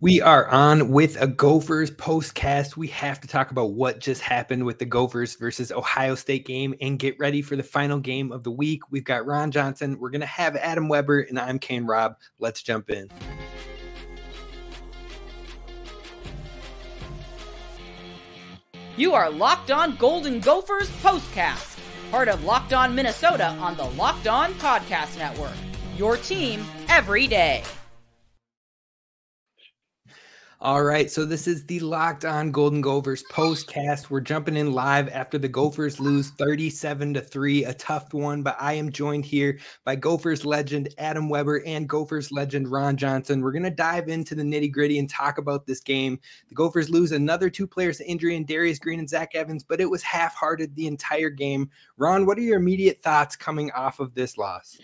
We are on with a Gophers postcast. We have to talk about what just happened with the Gophers versus Ohio State game and get ready for the final game of the week. We've got Ron Johnson. We're going to have Adam Weber, and I'm Kane Rob. Let's jump in. You are Locked On Golden Gophers postcast, part of Locked On Minnesota on the Locked On Podcast Network. Your team every day. All right, so this is the Locked On Golden Gophers postcast. We're jumping in live after the Gophers lose 37 to 3, a tough one, but I am joined here by Gophers legend Adam Weber and Gophers legend Ron Johnson. We're going to dive into the nitty-gritty and talk about this game. The Gophers lose another two players to injury in Darius Green and Zach Evans, but it was half-hearted the entire game. Ron, what are your immediate thoughts coming off of this loss?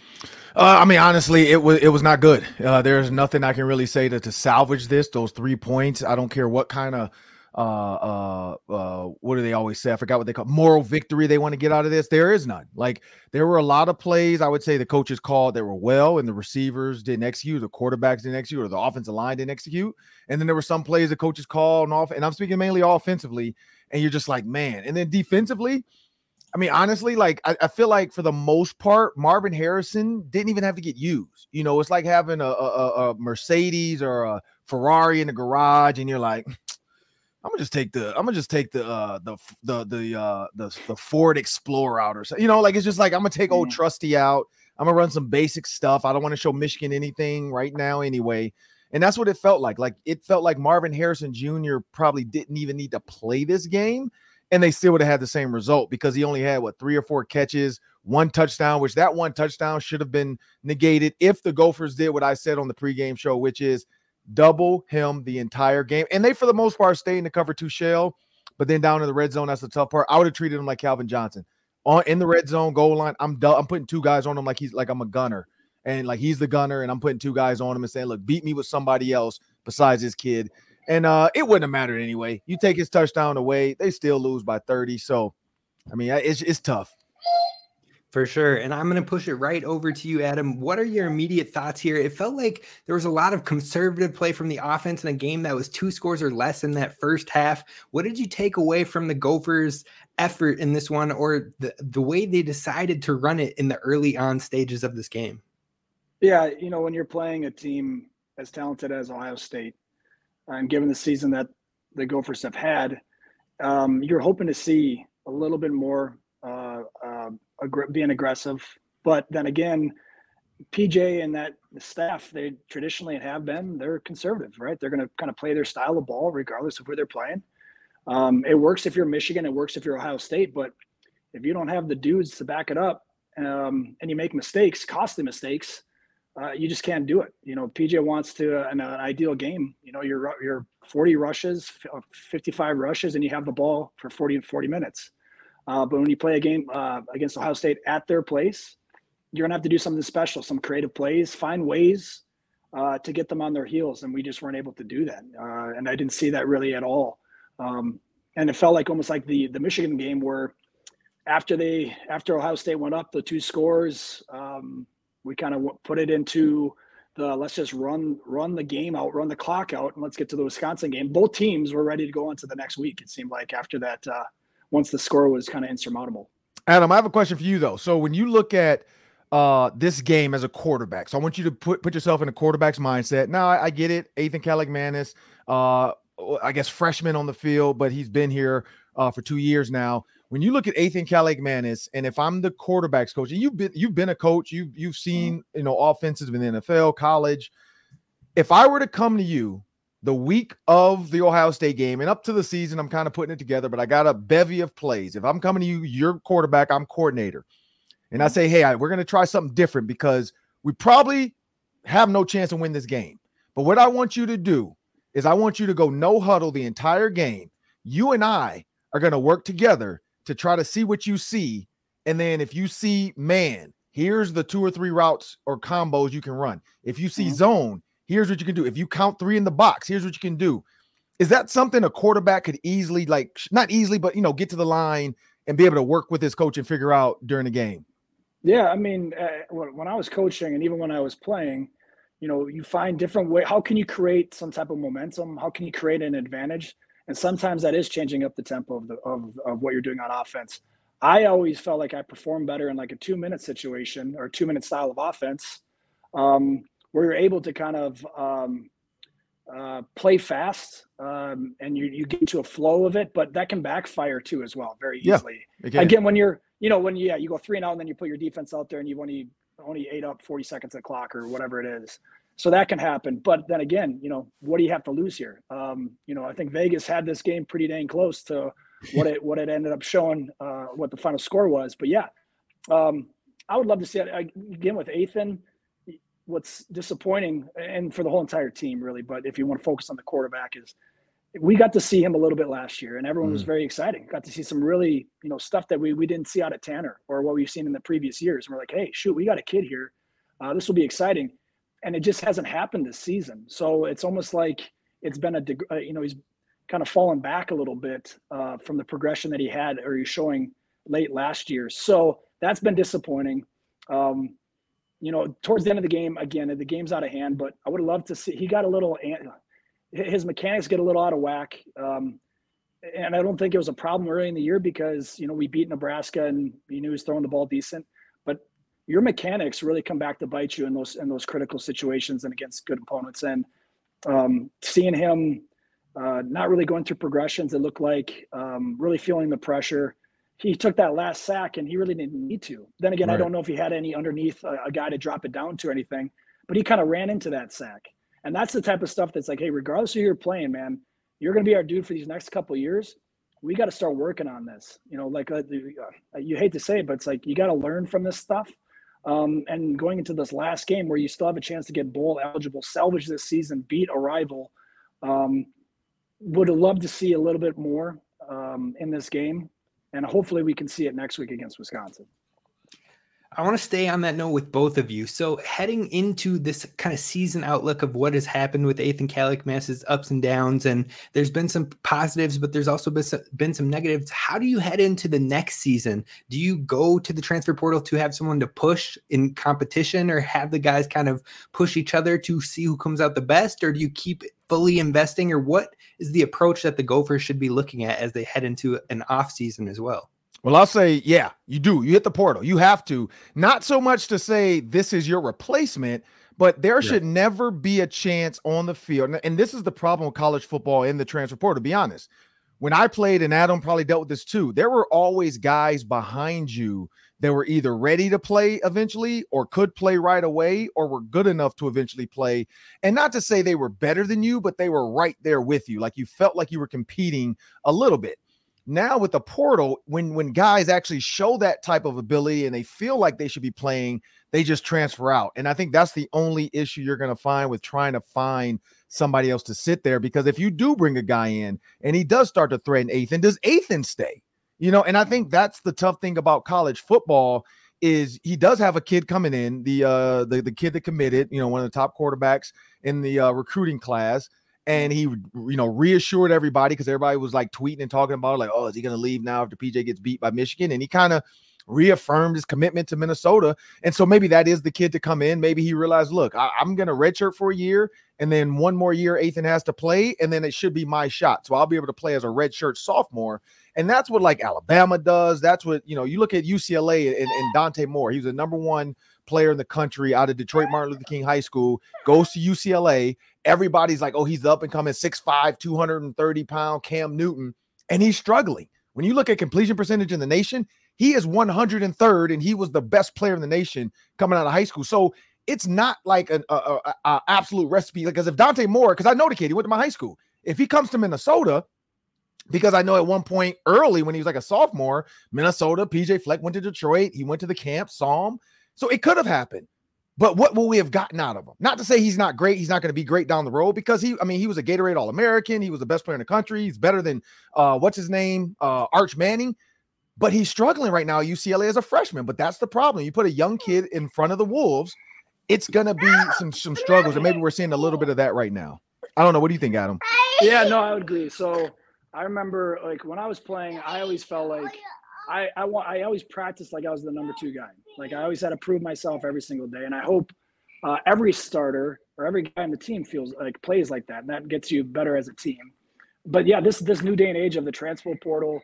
Uh, I mean, honestly, it was it was not good. Uh, there's nothing I can really say to, to salvage this. Those three points. I don't care what kind of uh, uh, uh, what do they always say? I forgot what they call moral victory they want to get out of this. There is none. Like there were a lot of plays I would say the coaches called that were well, and the receivers didn't execute, the quarterbacks didn't execute, or the offensive line didn't execute. And then there were some plays the coaches called and off, and I'm speaking mainly offensively. And you're just like, man. And then defensively, I mean, honestly, like I, I, feel like for the most part, Marvin Harrison didn't even have to get used. You know, it's like having a, a, a Mercedes or a Ferrari in the garage, and you're like, I'm gonna just take the I'm gonna just take the uh the the the uh the, the Ford Explorer out or something. You know, like it's just like I'm gonna take old. Trusty out. I'm gonna run some basic stuff. I don't want to show Michigan anything right now anyway. And that's what it felt like. Like it felt like Marvin Harrison Jr. probably didn't even need to play this game and they still would have had the same result because he only had what three or four catches, one touchdown, which that one touchdown should have been negated if the Gophers did what I said on the pregame show, which is double him the entire game. And they, for the most part, stay in the cover two shell, but then down in the red zone, that's the tough part. I would have treated him like Calvin Johnson on in the red zone goal line. I'm du- I'm putting two guys on him like he's like I'm a gunner, and like he's the gunner, and I'm putting two guys on him and saying, look, beat me with somebody else besides this kid and uh, it wouldn't have mattered anyway. You take his touchdown away, they still lose by 30. So, I mean, it's, it's tough. For sure. And I'm going to push it right over to you, Adam. What are your immediate thoughts here? It felt like there was a lot of conservative play from the offense in a game that was two scores or less in that first half. What did you take away from the Gophers' effort in this one or the, the way they decided to run it in the early on stages of this game? Yeah. You know, when you're playing a team as talented as Ohio State, and given the season that the Gophers have had, um, you're hoping to see a little bit more uh, uh, ag- being aggressive. But then again, PJ and that staff, they traditionally have been, they're conservative, right? They're going to kind of play their style of ball regardless of where they're playing. Um, it works if you're Michigan, it works if you're Ohio State, but if you don't have the dudes to back it up um, and you make mistakes, costly mistakes, uh, you just can't do it. You know, PJ wants to uh, an, an, ideal game. You know, you're you're 40 rushes, uh, 55 rushes, and you have the ball for 40 40 minutes. Uh, but when you play a game uh, against Ohio State at their place, you're gonna have to do something special, some creative plays, find ways uh, to get them on their heels, and we just weren't able to do that. and I didn't see that really at all. Um, and it felt like almost like the the Michigan game where after they after Ohio State went up the two scores. Um, we kind of put it into the let's just run run the game out, run the clock out, and let's get to the Wisconsin game. Both teams were ready to go on to the next week. It seemed like after that, uh, once the score was kind of insurmountable. Adam, I have a question for you though. So when you look at uh, this game as a quarterback, so I want you to put put yourself in a quarterback's mindset. Now I, I get it, Ethan Kaliakmanis, uh, I guess freshman on the field, but he's been here uh, for two years now when you look at Ethan Kaliakmanis, and if I'm the quarterbacks coach, and you've been you've been a coach, you've you've mm-hmm. seen you know offenses in the NFL, college. If I were to come to you the week of the Ohio State game and up to the season, I'm kind of putting it together, but I got a bevy of plays. If I'm coming to you, you're quarterback, I'm coordinator, and I mm-hmm. say, hey, we're going to try something different because we probably have no chance to win this game. But what I want you to do is I want you to go no huddle the entire game. You and I are going to work together to try to see what you see. And then if you see man, here's the two or three routes or combos you can run. If you see mm-hmm. zone, here's what you can do. If you count three in the box, here's what you can do. Is that something a quarterback could easily, like, not easily, but you know, get to the line and be able to work with his coach and figure out during the game? Yeah, I mean, uh, when I was coaching and even when I was playing, you know, you find different way. How can you create some type of momentum? How can you create an advantage? And sometimes that is changing up the tempo of the of, of what you're doing on offense. I always felt like I performed better in like a two minute situation or two minute style of offense, um, where you're able to kind of um, uh, play fast um, and you, you get into a flow of it, but that can backfire too as well very easily. Yeah, Again, when you're, you know, when yeah, you go three and out and then you put your defense out there and you've only only ate up 40 seconds of clock or whatever it is. So that can happen. But then again, you know, what do you have to lose here? Um, you know, I think Vegas had this game pretty dang close to what it what it ended up showing, uh, what the final score was. But yeah, um, I would love to see it again with Ethan what's disappointing and for the whole entire team really but if you want to focus on the quarterback is we got to see him a little bit last year and everyone mm. was very exciting got to see some really you know stuff that we, we didn't see out of tanner or what we've seen in the previous years and we're like hey shoot we got a kid here. Uh, this will be exciting. And it just hasn't happened this season. So it's almost like it's been a uh, you know he's kind of fallen back a little bit uh, from the progression that he had or he's showing late last year. So that's been disappointing. Um, you know, towards the end of the game, again, the game's out of hand, but I would have loved to see he got a little, his mechanics get a little out of whack. Um, and I don't think it was a problem early in the year because, you know, we beat Nebraska and he knew he was throwing the ball decent, but your mechanics really come back to bite you in those, in those critical situations and against good opponents. And um, seeing him uh, not really going through progressions, it looked like um, really feeling the pressure he took that last sack and he really didn't need to. Then again, right. I don't know if he had any underneath a, a, guy to drop it down to or anything, but he kind of ran into that sack. And that's the type of stuff that's like, hey, regardless of who you're playing, man, you're going to be our dude for these next couple years. We got to start working on this. You know, like uh, uh, you hate to say it, but it's like you got to learn from this stuff. Um, and going into this last game where you still have a chance to get bowl eligible, salvage this season, beat a rival, um, would have loved to see a little bit more um, in this game and hopefully we can see it next week against Wisconsin. I want to stay on that note with both of you. So, heading into this kind of season outlook of what has happened with Ethan Kaliakmanis's ups and downs, and there's been some positives, but there's also been some, been some negatives. How do you head into the next season? Do you go to the transfer portal to have someone to push in competition, or have the guys kind of push each other to see who comes out the best, or do you keep fully investing, or what is the approach that the Gophers should be looking at as they head into an off season as well? Well, I'll say, yeah, you do. You hit the portal. You have to. Not so much to say this is your replacement, but there yeah. should never be a chance on the field. And this is the problem with college football in the transfer portal, to be honest. When I played, and Adam probably dealt with this too, there were always guys behind you that were either ready to play eventually or could play right away or were good enough to eventually play. And not to say they were better than you, but they were right there with you. Like you felt like you were competing a little bit. Now with the portal, when when guys actually show that type of ability and they feel like they should be playing, they just transfer out. And I think that's the only issue you're going to find with trying to find somebody else to sit there. Because if you do bring a guy in and he does start to threaten Ethan, does Ethan stay? You know, and I think that's the tough thing about college football is he does have a kid coming in, the uh the, the kid that committed, you know, one of the top quarterbacks in the uh, recruiting class and he you know reassured everybody because everybody was like tweeting and talking about it, like oh is he to leave now after pj gets beat by michigan and he kind of reaffirmed his commitment to minnesota. And so maybe that is the kid to come in. Maybe he realized look I, am going to redshirt for a year and then one more year ethan has to play and then it should be my shot. So i'll be able to play as a redshirt sophomore. And that's what like alabama does. That's what you know you look at ucla and, and dante moore. He was the number one player in the country out of Detroit Martin Luther King High School, goes to UCLA. Everybody's like, oh, he's the up and coming 6'5, 230 pound Cam Newton, and he's struggling. When you look at completion percentage in the nation, he is 103rd, and he was the best player in the nation coming out of high school. So it's not like an a, a, a absolute recipe. Because if Dante Moore, because I know the kid, he went to my high school. If he comes to Minnesota, because I know at one point early when he was like a sophomore, Minnesota, PJ Fleck went to Detroit. He went to the camp, saw him. So it could have happened. But what will we have gotten out of him? Not to say he's not great. He's not going to be great down the road because he, I mean, he was a Gatorade All American. He was the best player in the country. He's better than uh, what's his name, uh, Arch Manning. But he's struggling right now UCLA as a freshman. But that's the problem. You put a young kid in front of the Wolves, it's going to be some some struggles, and maybe we're seeing a little bit of that right now. I don't know. What do you think, Adam? Yeah, no, I would agree. So I remember, like when I was playing, I always felt like I I want I always practiced like I was the number two guy. Like I always had to prove myself every single day, and I hope uh, every starter or every guy on the team feels like plays like that, and that gets you better as a team. But yeah, this this new day and age of the transfer portal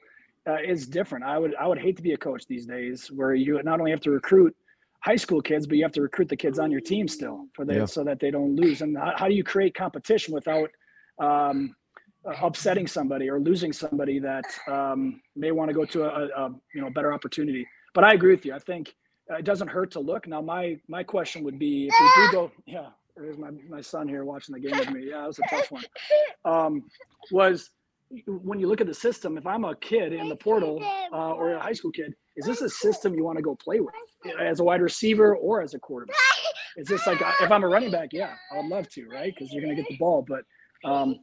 uh, is different. I would I would hate to be a coach these days where you not only have to recruit high school kids, but you have to recruit the kids on your team still for that yeah. so that they don't lose. And how, how do you create competition without um, uh, upsetting somebody or losing somebody that um, may want to go to a, a, you know better opportunity? But I agree with you. I think it doesn't hurt to look. Now my my question would be if we do go, yeah. There's my, my son here watching the game with me. Yeah, it was a tough one. Um, was when you look at the system, if I'm a kid in the portal uh, or a high school kid, is this a system you want to go play with as a wide receiver or as a quarterback? Is this like if I'm a running back? Yeah, I would love to, right? Because you're going to get the ball, but um,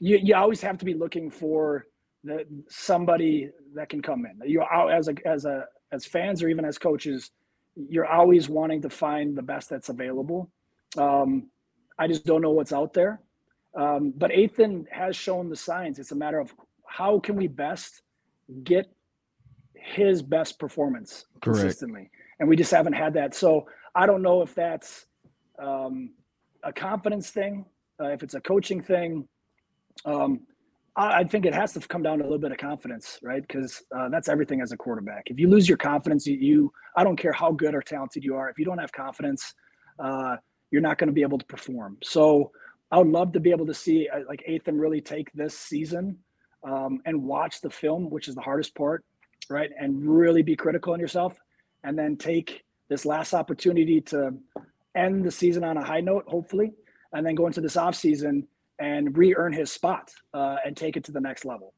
you you always have to be looking for the somebody that can come in. You as a as a as fans or even as coaches, you're always wanting to find the best that's available. Um, I just don't know what's out there. Um, but Ethan has shown the signs. It's a matter of how can we best get his best performance Correct. consistently, and we just haven't had that. So I don't know if that's um, a confidence thing, uh, if it's a coaching thing. Um, I, I, think it has to come down to a little bit of confidence, right? Because uh, that's everything as a quarterback. If you lose your confidence, you, you, I don't care how good or talented you are. If you don't have confidence, uh, you're not going to be able to perform. So I would love to be able to see uh, like Ethan really take this season um, and watch the film, which is the hardest part, right? And really be critical on yourself, and then take this last opportunity to end the season on a high note, hopefully, and then go into this off season and re-earn his spot uh, and take it to the next level.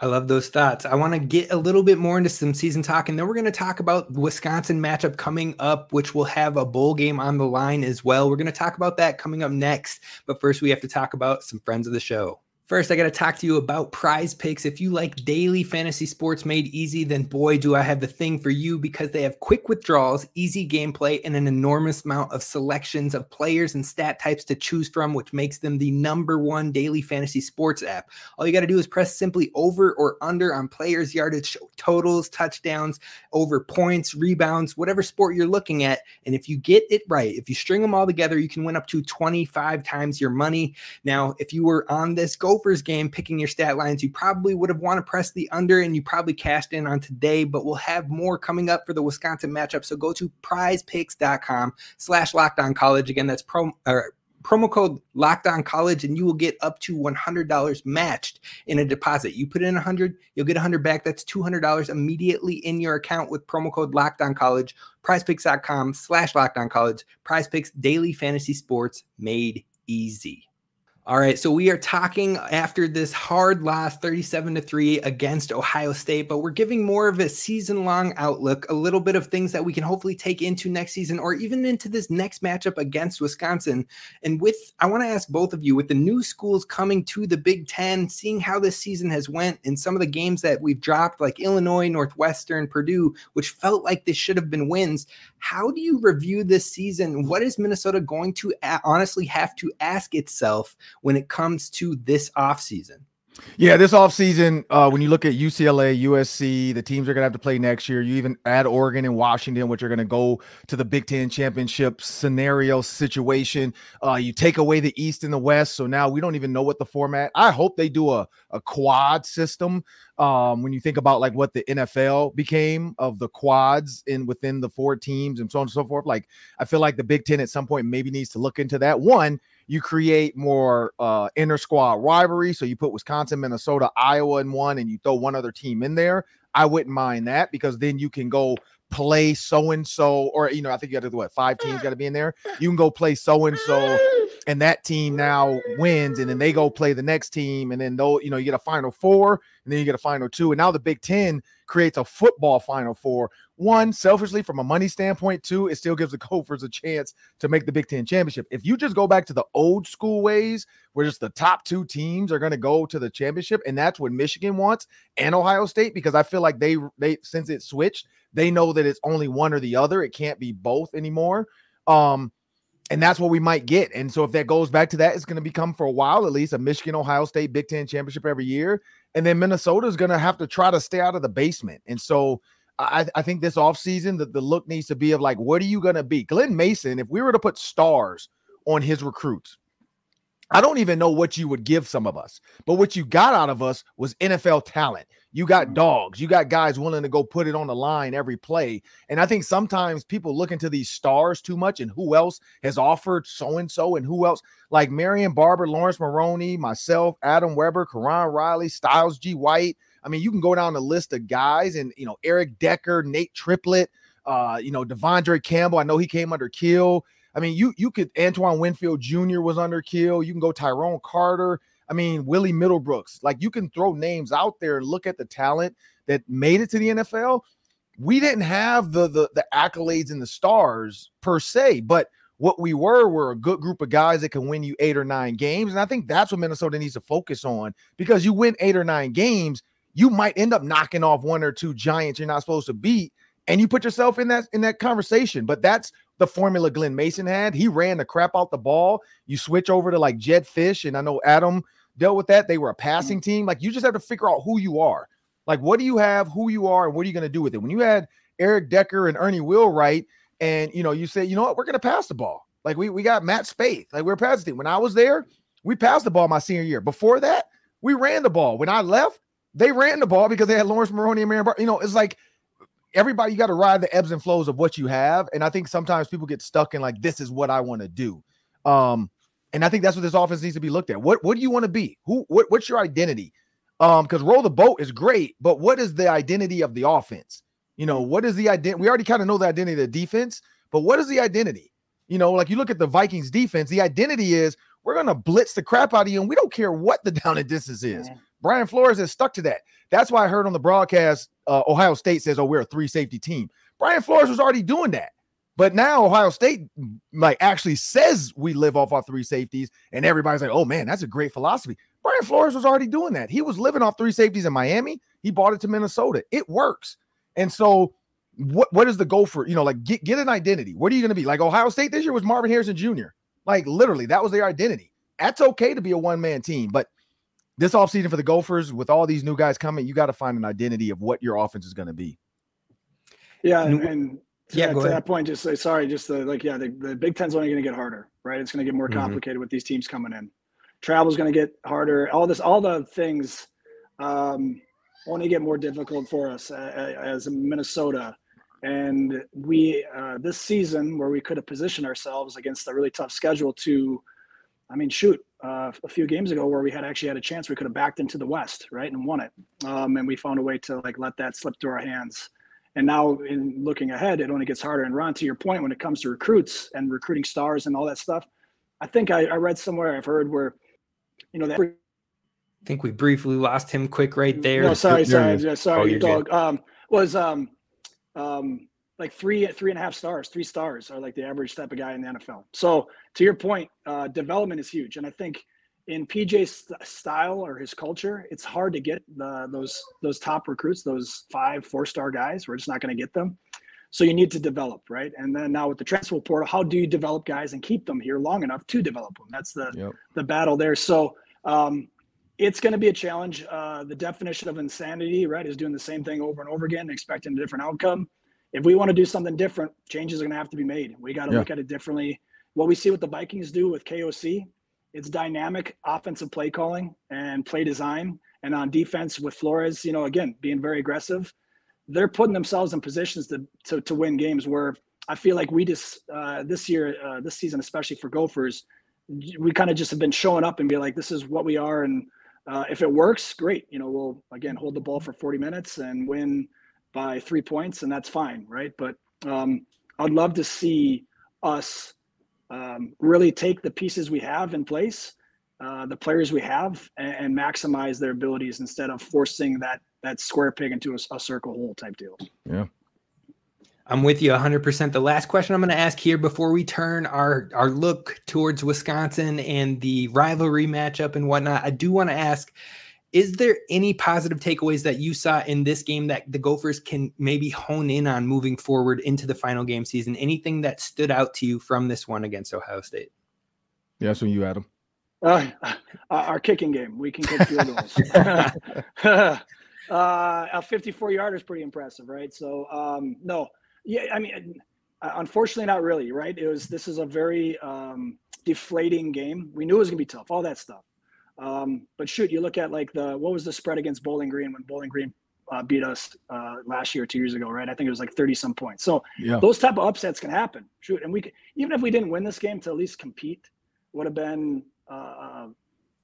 I love those thoughts. I want to get a little bit more into some season talk, and then we're going to talk about the Wisconsin matchup coming up, which will have a bowl game on the line as well. We're going to talk about that coming up next. But first, we have to talk about some friends of the show. First, I got to talk to you about prize picks. If you like daily fantasy sports made easy, then boy, do I have the thing for you because they have quick withdrawals, easy gameplay, and an enormous amount of selections of players and stat types to choose from, which makes them the number one daily fantasy sports app. All you got to do is press simply over or under on players' yardage totals, touchdowns, over points, rebounds, whatever sport you're looking at. And if you get it right, if you string them all together, you can win up to 25 times your money. Now, if you were on this, go Gophers game picking your stat lines, you probably would have want to press the under and you probably cashed in on today, but we'll have more coming up for the Wisconsin matchup. So go to prizepicks.com slash locked on college. Again, that's pro or promo code locked on college and you will get up to $100 matched in a deposit. You put in 100 you'll get 100 back. That's $200 immediately in your account with promo code locked on college. Prizepicks.com slash locked on college. Prize picks daily fantasy sports made easy all right, so we are talking after this hard loss 37 to 3 against Ohio State, but we're giving more of a season-long outlook, a little bit of things that we can hopefully take into next season or even into this next matchup against Wisconsin. And with I want to ask both of you with the new schools coming to the Big 10, seeing how this season has went and some of the games that we've dropped like Illinois, Northwestern, Purdue, which felt like this should have been wins, how do you review this season? What is Minnesota going to honestly have to ask itself when it comes to this offseason? Yeah, this offseason, uh, when you look at UCLA, USC, the teams are going to have to play next year. You even add Oregon and Washington, which are going to go to the Big Ten championship scenario situation. Uh, you take away the East and the West. So now we don't even know what the format. I hope they do a, a quad system. Um, when you think about like what the NFL became of the quads in within the four teams and so on and so forth, like I feel like the Big Ten at some point maybe needs to look into that. One, you create more uh, inter squad rivalry. So you put Wisconsin, Minnesota, Iowa in one, and you throw one other team in there. I wouldn't mind that because then you can go play so and so, or you know, I think you got to do what five teams got to be in there. You can go play so and so, and that team now wins, and then they go play the next team, and then they'll, you know you get a final four, and then you get a final two, and now the Big Ten creates a football final four. One, selfishly from a money standpoint, two, it still gives the Gophers a chance to make the Big Ten championship. If you just go back to the old school ways, where just the top two teams are going to go to the championship, and that's what Michigan wants and Ohio State, because I feel like they they since it switched, they know that it's only one or the other. It can't be both anymore. Um, and that's what we might get. And so if that goes back to that, it's going to become for a while at least a Michigan Ohio State Big Ten championship every year. And then Minnesota is going to have to try to stay out of the basement. And so I, I think this offseason, the, the look needs to be of like, what are you going to be? Glen Mason, if we were to put stars on his recruits. I don't even know what you would give some of us, but what you got out of us was NFL talent. You got mm-hmm. dogs, you got guys willing to go put it on the line every play. And I think sometimes people look into these stars too much and who else has offered so and so and who else, like Marion Barber, Laurence Maroney, myself, Adam Weber, Karon Riley, Stylez G. White. I mean, you can go down the list of guys and, you know, Eric Decker, Nate Triplett, uh, you know, De'Vondre Campbell. I know he came under Kill. I mean, you you could Antoine Winfield Jr. was under Kill. You can go Tyrone Carter. I mean, Willie Middlebrooks. Like you can throw names out there and look at the talent that made it to the NFL. We didn't have the the, the accolades and the stars per se, but what we were were a good group of guys that can win you eight or nine games. And I think that's what Minnesota needs to focus on because you win eight or nine games, you might end up knocking off one or two giants you're not supposed to beat and you put yourself in that in that conversation. But that's the formula Glen Mason had. He ran the crap out the ball. You switch over to like Jedd Fisch, and I know Adam dealt with that. They were a passing mm-hmm. team. Like you just have to figure out who you are. Like what do you have, who you are, and what are you going to do with it? When you had Eric Decker and Ernie Wheelwright, and you know, you say, you know what, we're going to pass the ball. Like we we got Matt Spaeth. Like we're passing team. When I was there, we passed the ball my senior year. Before that, we ran the ball. When I left, they ran the ball because they had Laurence Maroney and Marion Bar- You know, it's like everybody you got to ride the ebbs and flows of what you have and i think sometimes people get stuck in like this is what i want to do um and i think that's what this offense needs to be looked at. What what do you want to be? Who what, what's your identity? Um because row the boat is great but what is the identity of the offense? You know what is the identity we already kind of know the identity of the defense but what is the identity? You know like you look at the vikings defense the identity is we're gonna blitz the crap out of you and we don't care what the down and distance is. Brian flores has stuck to that. That's why i heard on the broadcast uh, Ohio State says, "Oh, we're a three safety team." Brian Flores was already doing that, but now Ohio State like actually says we live off our three safeties, and everybody's like, "Oh man, that's a great philosophy." Brian Flores was already doing that. He was living off three safeties in Miami. He bought it to Minnesota. It works, and so what what is the goal for you know like get get an identity? What are you going to be like? Ohio State this year was Marvin Harrison Jr. Like literally, that was their identity. That's okay to be a one man team, but this offseason for the Gophers, with all these new guys coming, you got to find an identity of what your offense is going to be. Yeah, and, and to, yeah, that, to that point, just say sorry, just the, like yeah, the, the Big Ten's only going to get harder, right? It's going to get more mm-hmm. complicated mm-hmm. with these teams coming in. Travel's going to get harder. All this, all the things, um, only get more difficult for us uh, as Minnesota. And we uh, this season, where we could have positioned ourselves against a really tough schedule to, I mean, shoot, uh, a few games ago where we had actually had a chance we could have backed into the West, right, and won it. Um, and we found a way to like let that slip through our hands. And now, in looking ahead, it only gets harder. And Ron, to your point, when it comes to recruits and recruiting stars and all that stuff, I think I, I read somewhere I've heard where, you know, that. I think we briefly lost him quick right there. No, sorry, sorry, sorry, sorry, oh, dog. Um, was um, um, like three three and a half stars three stars are like the average type of guy in the nfl so to your point uh, development is huge and i think in pj's style or his culture it's hard to get the, those those top recruits those five four star guys we're just not going to get them so you need to develop right and then now with the transfer portal how do you develop guys and keep them here long enough to develop them that's the yep. the battle there so um, it's going to be a challenge. Uh, the definition of insanity, right, is doing the same thing over and over again, expecting a different outcome if we want to do something different, changes are going to have to be made. We got to yeah. look at it differently. What we see what the Vikings do with KOC, it's dynamic offensive play calling and play design. And on defense with Flores, you know, again, being very aggressive, they're putting themselves in positions to to, to win games where I feel like we just uh, this year, uh, this season, especially for Gophers, we kind of just have been showing up and be like, this is what we are. And uh, if it works, great. You know, we'll again hold the ball for 40 minutes and win by three points, and that's fine, right? But um, I'd love to see us um, really take the pieces we have in place, uh, the players we have, and, and, maximize their abilities instead of forcing that that square peg into a, a circle hole type deal. Yeah. I'm with you 100%. The last question I'm going to ask here before we turn our, our look towards Wisconsin and the rivalry matchup and whatnot, I do want to ask is there any positive takeaways that you saw in this game that the Gophers can maybe hone in on moving forward into the final game season? Anything that stood out to you from this one against Ohio State? Yeah, so you, Adam. Uh, our kicking game, we can kick field goals. uh, a 54 yarder is pretty impressive, right? So, um, no, yeah, I mean, uh, unfortunately, not really, right? It was this is a very um, deflating game. We knew it was gonna be tough, all that stuff. Um, but shoot, you look at like the what was the spread against Bowling Green when Bowling Green uh, beat us uh, last year, two years ago, right? I think it was like thirty some points. So yeah. those type of upsets can happen. Shoot, and we could, even if we didn't win this game, to at least compete would have been uh, uh,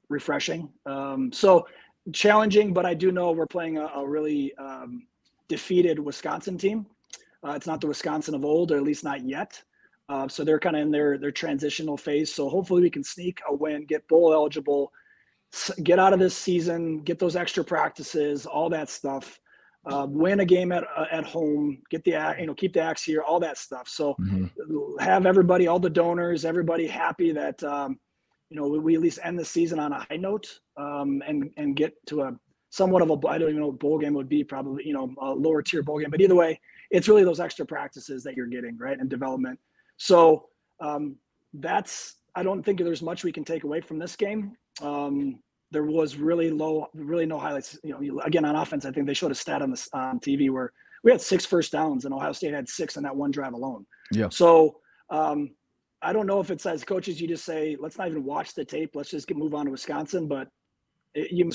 refreshing. Um, so challenging, but I do know we're playing a, a really um, defeated Wisconsin team. Uh, it's not the Wisconsin of old, or at least not yet. Uh, so they're kind of in their their transitional phase. So hopefully we can sneak a win, get bowl eligible, get out of this season, get those extra practices, all that stuff. Uh, win a game at uh, at home, get the you know keep the axe here, all that stuff. So mm-hmm. have everybody, all the donors, everybody happy that um, you know we at least end the season on a high note um, and and get to a somewhat of a I don't even know what bowl game would be probably you know a lower tier bowl game, but either way, it's really those extra practices that you're getting right and development. So um, that's I don't think there's much we can take away from this game. Um, there was really low, really no highlights. You know, again on offense, I think they showed a stat on the on TV where we had six first downs and Ohio State had six on that one drive alone. Yeah. So um, I don't know if it's as coaches you just say let's not even watch the tape, let's just get move on to Wisconsin. But it, you.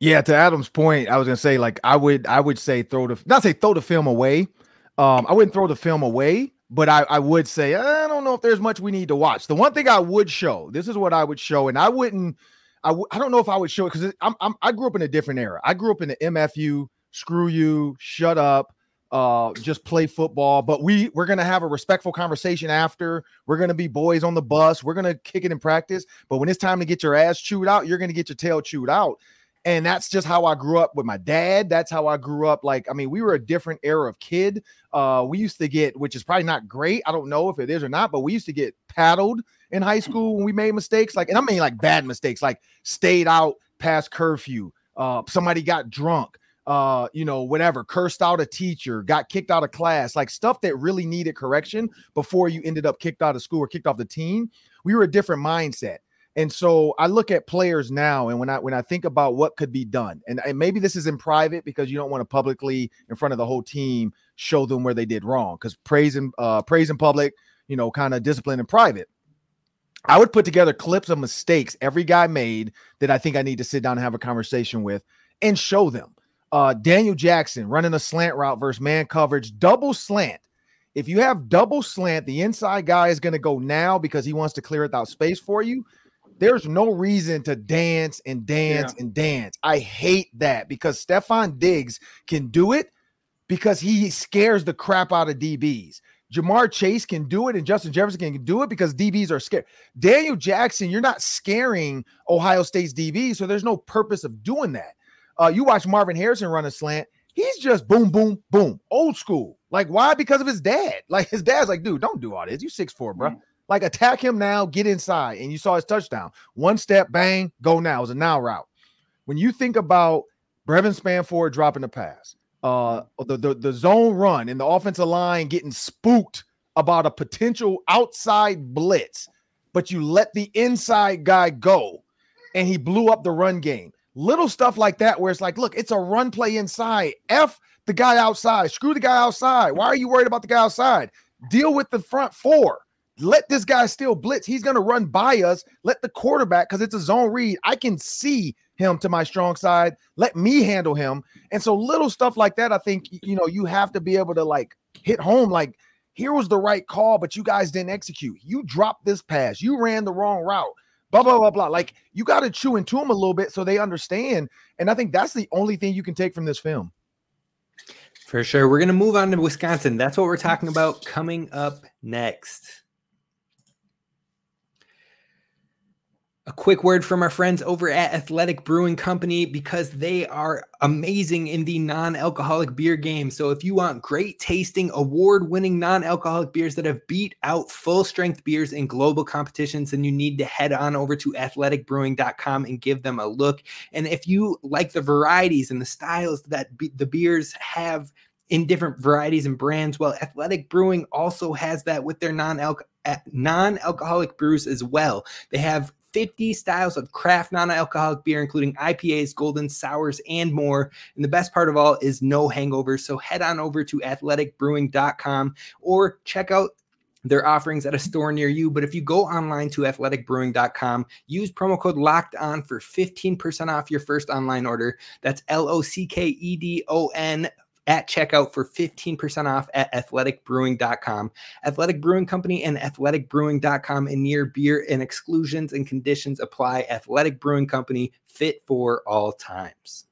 Yeah, to Adam's point, I was gonna say like I would I would say throw the not say throw the film away. Um, I wouldn't throw the film away, but I, I would say I don't know if there's much we need to watch. The one thing I would show, this is what I would show, and I wouldn't, I w- I don't know if I would show it because I'm, I'm I grew up in a different era. I grew up in the MFU, screw you, shut up, uh, just play football. But we we're gonna have a respectful conversation after. We're gonna be boys on the bus. We're gonna kick it in practice. But when it's time to get your ass chewed out, you're gonna get your tail chewed out and that's just how I grew up with my dad. That's how I grew up. Like, I mean, we were a different era of kid. Uh, we used to get, which is probably not great. I don't know if it is or not, but we used to get paddled in high school when we made mistakes. Like, and I mean like bad mistakes, like stayed out past curfew. Uh, somebody got drunk. Uh, you know, whatever, cursed out a teacher, got kicked out of class, like stuff that really needed correction before you ended up kicked out of school or kicked off the team. We were a different mindset. And so I look at players now, and when I when I think about what could be done, and, and maybe this is in private because you don't want to publicly in front of the whole team show them where they did wrong. Because praise in uh, praise in public, you know, kind of discipline in private. I would put together clips of mistakes every guy made that I think I need to sit down and have a conversation with and show them. Uh, Daniel Jackson running a slant route versus man coverage, double slant. If you have double slant, the inside guy is going to go now because he wants to clear it out space for you there's no reason to dance and dance yeah. and dance. I hate that because Stefon Diggs can do it because he scares the crap out of DBs. Ja'Marr Chase can do it and Justin Jefferson can do it because DBs are scared. Daniel Jackson, you're not scaring Ohio State's DB, so there's no purpose of doing that. Uh, you watch Marvin Harrison run a slant, he's just boom, boom, boom, old school. Like, why? Because of his dad. Like, his dad's like, dude, don't do all this. You six four, bro. Mm-hmm. Like attack him now, get inside, and you saw his touchdown. One step, bang, go now. It was a now route. When you think about Brevyn Spann-Ford dropping the pass, uh, the, the the zone run and the offensive line getting spooked about a potential outside blitz, but you let the inside guy go, and he blew up the run game. Little stuff like that, where it's like, look, it's a run play inside. F the guy outside. Screw the guy outside. Why are you worried about the guy outside? Deal with the front four let this guy still blitz. He's going to run by us. Let the quarterback, because it's a zone read, I can see him to my strong side. Let me handle him. And so little stuff like that, I think, you know, you have to be able to like hit home. Like, here was the right call, but you guys didn't execute. You dropped this pass. You ran the wrong route. Blah, blah, blah, blah. Like, you got to chew into them a little bit so they understand. And I think that's the only thing you can take from this film. For sure. We're going to move on to Wisconsin. That's what we're talking about coming up next. A quick word from our friends over at Athletic Brewing Company because they are amazing in the non alcoholic beer game. So, if you want great tasting, award winning non alcoholic beers that have beat out full strength beers in global competitions, then you need to head on over to athleticbrewing.com and give them a look. And if you like the varieties and the styles that be- the beers have in different varieties and brands, well, Athletic Brewing also has that with their non eh, non-alcoholic brews as well. They have 50 styles of craft non alcoholic beer, including IPAs, golden sours, and more. And the best part of all is no hangovers. So head on over to athleticbrewing.com or check out their offerings at a store near you. But if you go online to athleticbrewing.com, use promo code locked on for 15% off your first online order. That's L O C K E D O N at checkout for 15% off at athleticbrewing.com. Athletic Brewing Company and athleticbrewing.com and near beer and exclusions and conditions apply. Athletic Brewing Company fit for all times.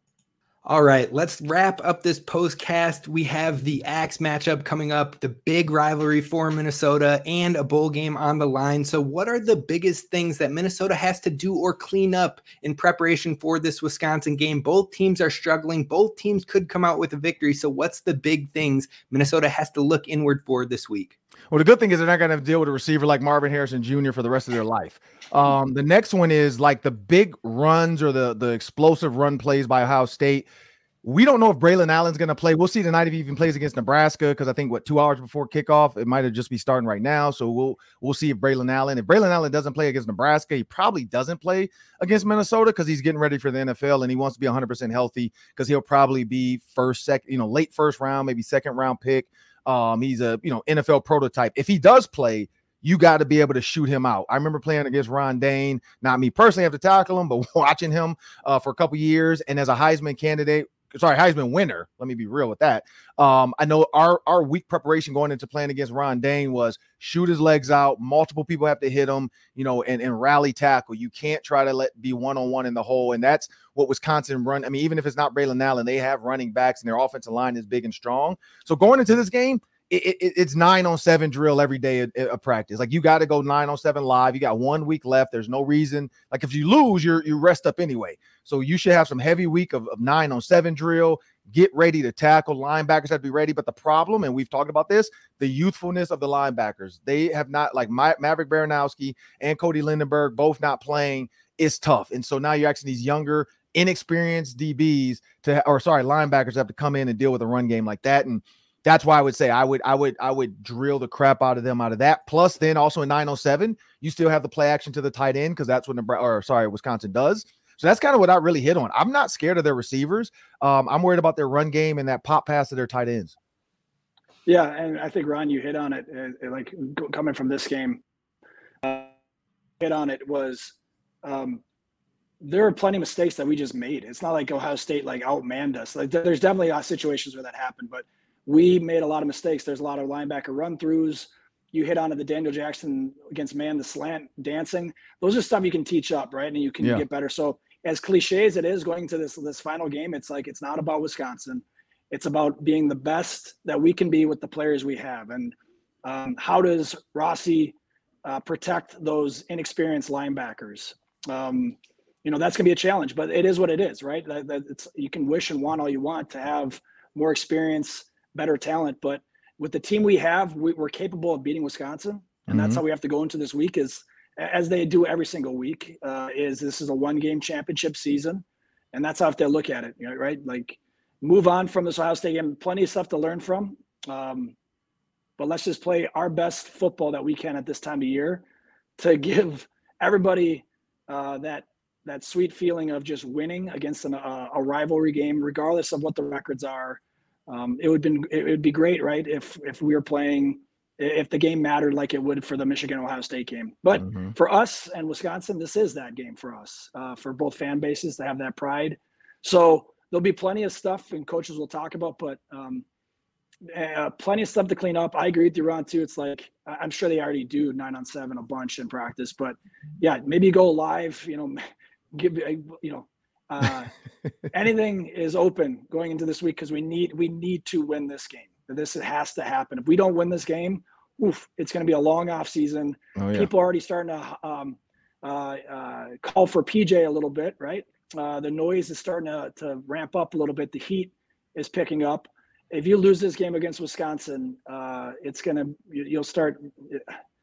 All right, let's wrap up this postcast. We have the Axe matchup coming up, the big rivalry for Minnesota, and a bowl game on the line. So, what are the biggest things that Minnesota has to do or clean up in preparation for this Wisconsin game? Both teams are struggling. Both teams could come out with a victory. So, what's the big things Minnesota has to look inward for this week? Well, the good thing is they're not going to deal with a receiver like Marvin Harrison Jr. for the rest of their life. Um, the next one is like the big runs or the the explosive run plays by Ohio State. We don't know if Braylon Allen's going to play. We'll see tonight if he even plays against Nebraska because I think what two hours before kickoff it might have just be starting right now. So we'll we'll see if Braylon Allen if Braylon Allen doesn't play against Nebraska, he probably doesn't play against Minnesota because he's getting ready for the NFL and he wants to be 100 percent healthy because he'll probably be first, second, you know, late first round, maybe second round pick. Um, he's a you know NFL prototype. If he does play, you got to be able to shoot him out. I remember playing against Ron Dayne, not me personally have to tackle him, but watching him uh, for a couple years and as a Heisman candidate, sorry, Heisman winner. Let me be real with that. Um, I know our our week preparation going into playing against Ron Dayne was shoot his legs out. Multiple people have to hit him, you know, and, and rally tackle. You can't try to let be one on one in the hole, and that's what Wisconsin run. I mean, even if it's not Braylon Allen, they have running backs, and their offensive line is big and strong. So going into this game, it, it, it's nine on seven drill every day of, practice. Like you got to go nine on seven live. You got one week left. There's no reason. Like if you lose, you're you rest up anyway. So you should have some heavy week of, of nine on seven drill. Get ready to tackle. Linebackers have to be ready. But the problem, and we've talked about this, the youthfulness of the linebackers. They have not like my, Maverick Baranowski and Cody Lindenberg both not playing. Is tough. And so now you're asking these younger, inexperienced DBs to, or sorry, linebackers have to come in and deal with a run game like that. And that's why I would say I would I would I would drill the crap out of them out of that. Plus, then also in 907, you still have the play action to the tight end because that's what Nebraska or sorry Wisconsin does. So that's kind of what I really hit on. I'm not scared of their receivers. Um, I'm worried about their run game and that pop pass to their tight ends. Yeah, and I think Ron, you hit on it. Uh, like coming from this game, uh, hit on it was um, there are plenty of mistakes that we just made. It's not like Ohio State like outmanned us. Like there's definitely uh, situations where that happened, but we made a lot of mistakes. There's a lot of linebacker run throughs. You hit onto the Daniel Jackson against man, the slant dancing. Those are stuff you can teach up, right? And you can yeah. get better. So as cliche as it is going to this this final game, it's like it's not about Wisconsin. It's about being the best that we can be with the players we have. And um, how does Rossi uh, protect those inexperienced linebackers? Um, you know that's going to be a challenge, but it is what it is, right? That, that it's you can wish and want all you want to have more experience better talent. But with the team we have, we, are capable of beating Wisconsin, and mm-hmm. that's how we have to go into this week. Is as they do every single week. Uh, is this is a one game championship season, and that's how they look at it. You know, right? Like move on from this Ohio State game. Plenty of stuff to learn from. Um, but let's just play our best football that we can at this time of year to give everybody uh, that that sweet feeling of just winning against an, uh, a rivalry game, regardless of what the records are um, it would been it would be great, right? If if we were playing if the game mattered like it would for the Michigan Ohio State game. But mm-hmm. for us and Wisconsin, this is that game for us, uh, for both fan bases to have that pride. So there'll be plenty of stuff and coaches will talk about, but um, uh, plenty of stuff to clean up. I agree with you, Ron, too. It's like I'm sure they already do nine on seven a bunch in practice, but yeah, maybe go live. You know, give you know uh, anything is open going into this week because we need we need to win this game. This has to happen. If we don't win this game, oof, it's going to be a long off season. Oh, yeah. People are already starting to um, uh, uh, call for PJ a little bit, right? Uh, the noise is starting to, to ramp up a little bit. The heat is picking up. If you lose this game against Wisconsin, uh, it's gonna you'll start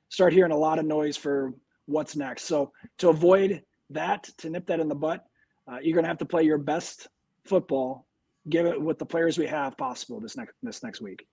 start hearing a lot of noise for what's next. So to avoid that, to nip that in the butt, uh, you're going to have to play your best football, give it with the players we have possible this next this next week.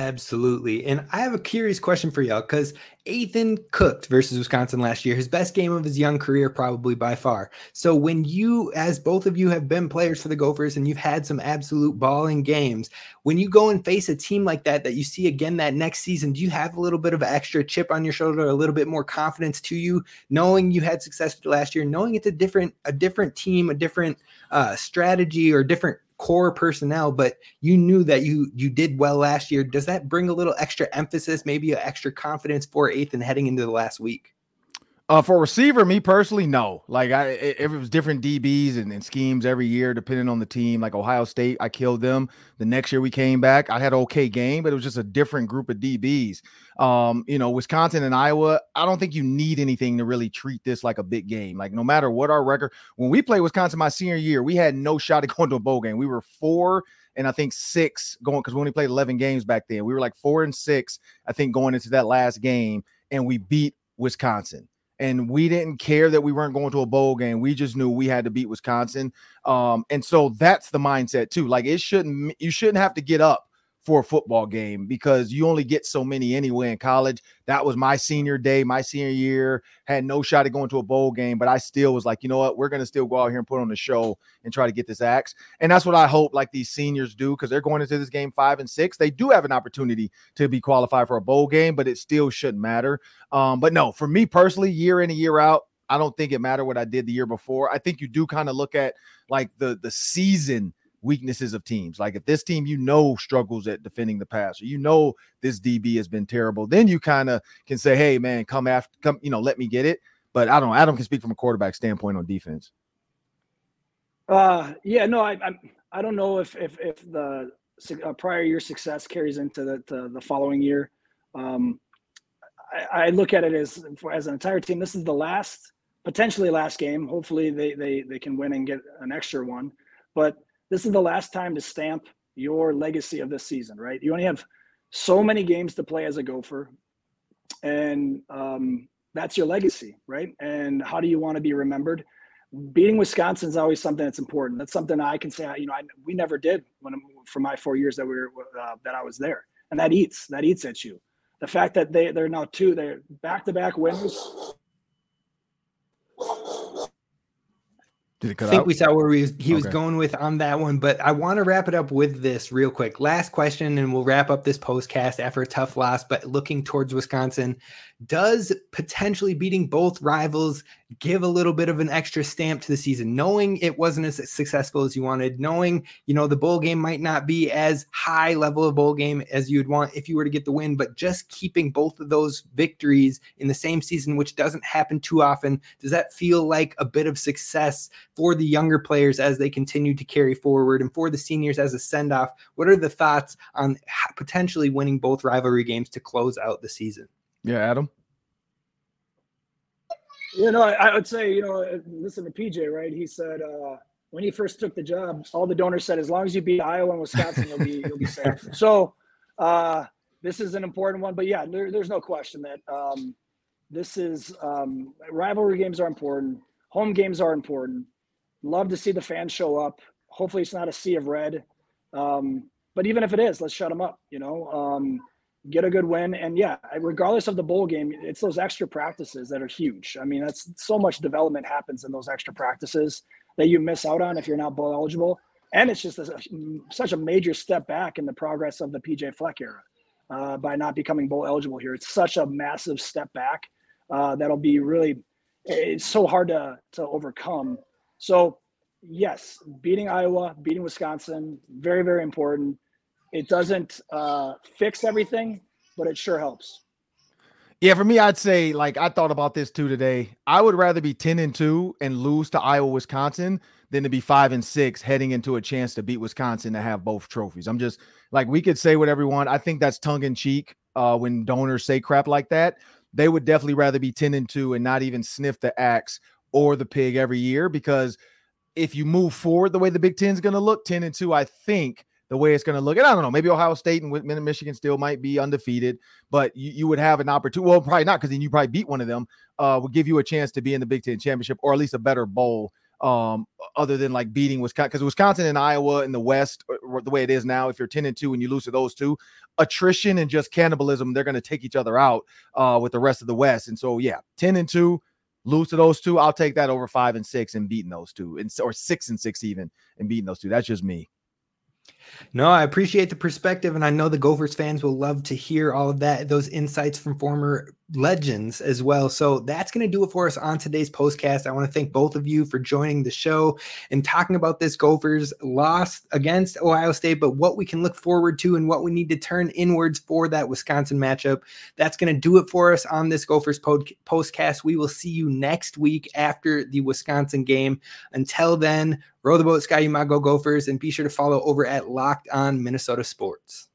Absolutely. And I have a curious question for y'all because Ethan cooked versus Wisconsin last year, his best game of his young career, probably by far. So, when you, as both of you have been players for the Gophers and you've had some absolute balling games, when you go and face a team like that, that you see again that next season, do you have a little bit of extra chip on your shoulder, a little bit more confidence to you, knowing you had success last year, knowing it's a different, a different team, a different uh, strategy or different core personnel, but you knew that you you did well last year. Does that bring a little extra emphasis, maybe an extra confidence for Athan heading into the last week? Uh, for receiver, me personally, no. Like I, it, it was different DBs and, and, schemes every year, depending on the team. Like Ohio State, I killed them. The next year we came back, I had an okay game, but it was just a different group of DBs. Um, you know, Wisconsin and Iowa, I don't think you need anything to really treat this like a big game. Like no matter what our record, when we played Wisconsin my senior year, we had no shot at going to a bowl game. We were four and I think six going because we only played 11 games back then. We were like four and six, I think, going into that last game, and we beat Wisconsin and we didn't care that we weren't going to a bowl game. We just knew we had to beat Wisconsin. Um, and so that's the mindset too. Like it shouldn't you shouldn't have to get up for a football game because you only get so many anyway in college. That was my senior day, my senior year, had no shot at going to a bowl game, but I still was like, you know what, we're going to still go out here and put on the show and try to get this axe. And that's what I hope like these seniors do because they're going into this game five and six. They do have an opportunity to be qualified for a bowl game, but it still shouldn't matter. Um, but no, for me personally, year in and year out, I don't think it mattered what I did the year before. I think you do kind of look at like the the season weaknesses of teams. Like if this team you know struggles at defending the pass, or you know this DB has been terrible, then you kind of can say, "Hey, man, come after, come, you know, let me get it." But I don't. Adam can speak from a quarterback standpoint on defense. Uh, yeah, no, I, I, I don't know if if if the uh, prior year success carries into the the following year. Um, I, I look at it as as an entire team. This is the last, potentially last game. Hopefully, they they they can win and get an extra one. But this is the last time to stamp your legacy of this season, right? You only have so many games to play as a Gopher, and um, that's your legacy, right? And how do you want to be remembered? Beating Wisconsin is always something that's important. That's something I can say. You know, I, we never did when for my four years that we were uh, that I was there, and that eats that eats at you. The fact that they they're now two, they're back to back winners Did it cut I think out? we saw where he was, he was going with on that one, but I want to wrap it up with this real quick. Last question, and we'll wrap up this postcast after a tough loss. But looking towards Wisconsin, does potentially beating both rivals give a little bit of an extra stamp to the season, knowing it wasn't as successful as you wanted, knowing you know the bowl game might not be as high level of bowl game as you'd want if you were to get the win, but just keeping both of those victories in the same season, which doesn't happen too often, does that feel like a bit of success for the younger players as they continue to carry forward and for the seniors as a send off? What are the thoughts on potentially winning both rivalry games to close out the season? Yeah, Adam. You know, I, I, would say, you know, listen to PJ, right? He said uh, when he first took the job, all the donors said, as long as you beat Iowa and Wisconsin, you'll be you'll be safe. So uh, this is an important one, but yeah, there, there's no question that um, this is um, rivalry games are important. Home games are important. Love to see the fans show up. Hopefully, it's not a sea of red. Um, but even if it is, let's shut them up. You know, um, get a good win. And yeah, regardless of the bowl game, it's those extra practices that are huge. I mean, that's so much development happens in those extra practices that you miss out on if you're not bowl eligible. And it's just a, such a major step back in the progress of the PJ Fleck era uh, by not becoming bowl eligible here. It's such a massive step back uh, that'll be really it's so hard to to overcome. So yes, beating Iowa, beating Wisconsin, very very important. It doesn't uh, fix everything, but it sure helps. Yeah, for me, I'd say like I thought about this too today. I would rather be 10 and 2 and lose to Iowa, Wisconsin than to be 5 and 6 heading into a chance to beat Wisconsin to have both trophies. I'm just like we could say whatever we want. I think that's tongue in cheek uh, when donors say crap like that. They would definitely rather be 10 and 2 and not even sniff the axe or the pig every year because if you move forward the way the Big 10 is going to look 10 and 2, I think the way it's going to look. And I don't know, maybe Ohio State and Michigan still might be undefeated, but you, you would have an opportunity. Well, probably not because then you probably beat one of them. Uh, would give you a chance to be in the Big Ten championship or at least a better bowl um, other than like beating Wisconsin because Wisconsin and Iowa in the West, uh, the way it is now, if you're 10 and 2 and you lose to those two, attrition and just cannibalism, they're going to take each other out uh, with the rest of the West. And so, yeah, 10 and 2, lose to those two. I'll take that over five and six and beating those two, and or six and six even and beating those two. That's just me. No, I appreciate the perspective, and I know the Gophers fans will love to hear all of that, those insights from former legends as well. So that's going to do it for us on today's postcast. I want to thank both of you for joining the show and talking about this Gophers loss against Ohio State, but what we can look forward to and what we need to turn inwards for that Wisconsin matchup. That's going to do it for us on this Gophers pod- postcast. We will see you next week after the Wisconsin game. Until then, row the boat, Ski-U-Mah, go Gophers, and be sure to follow over at Locked On Minnesota Sports.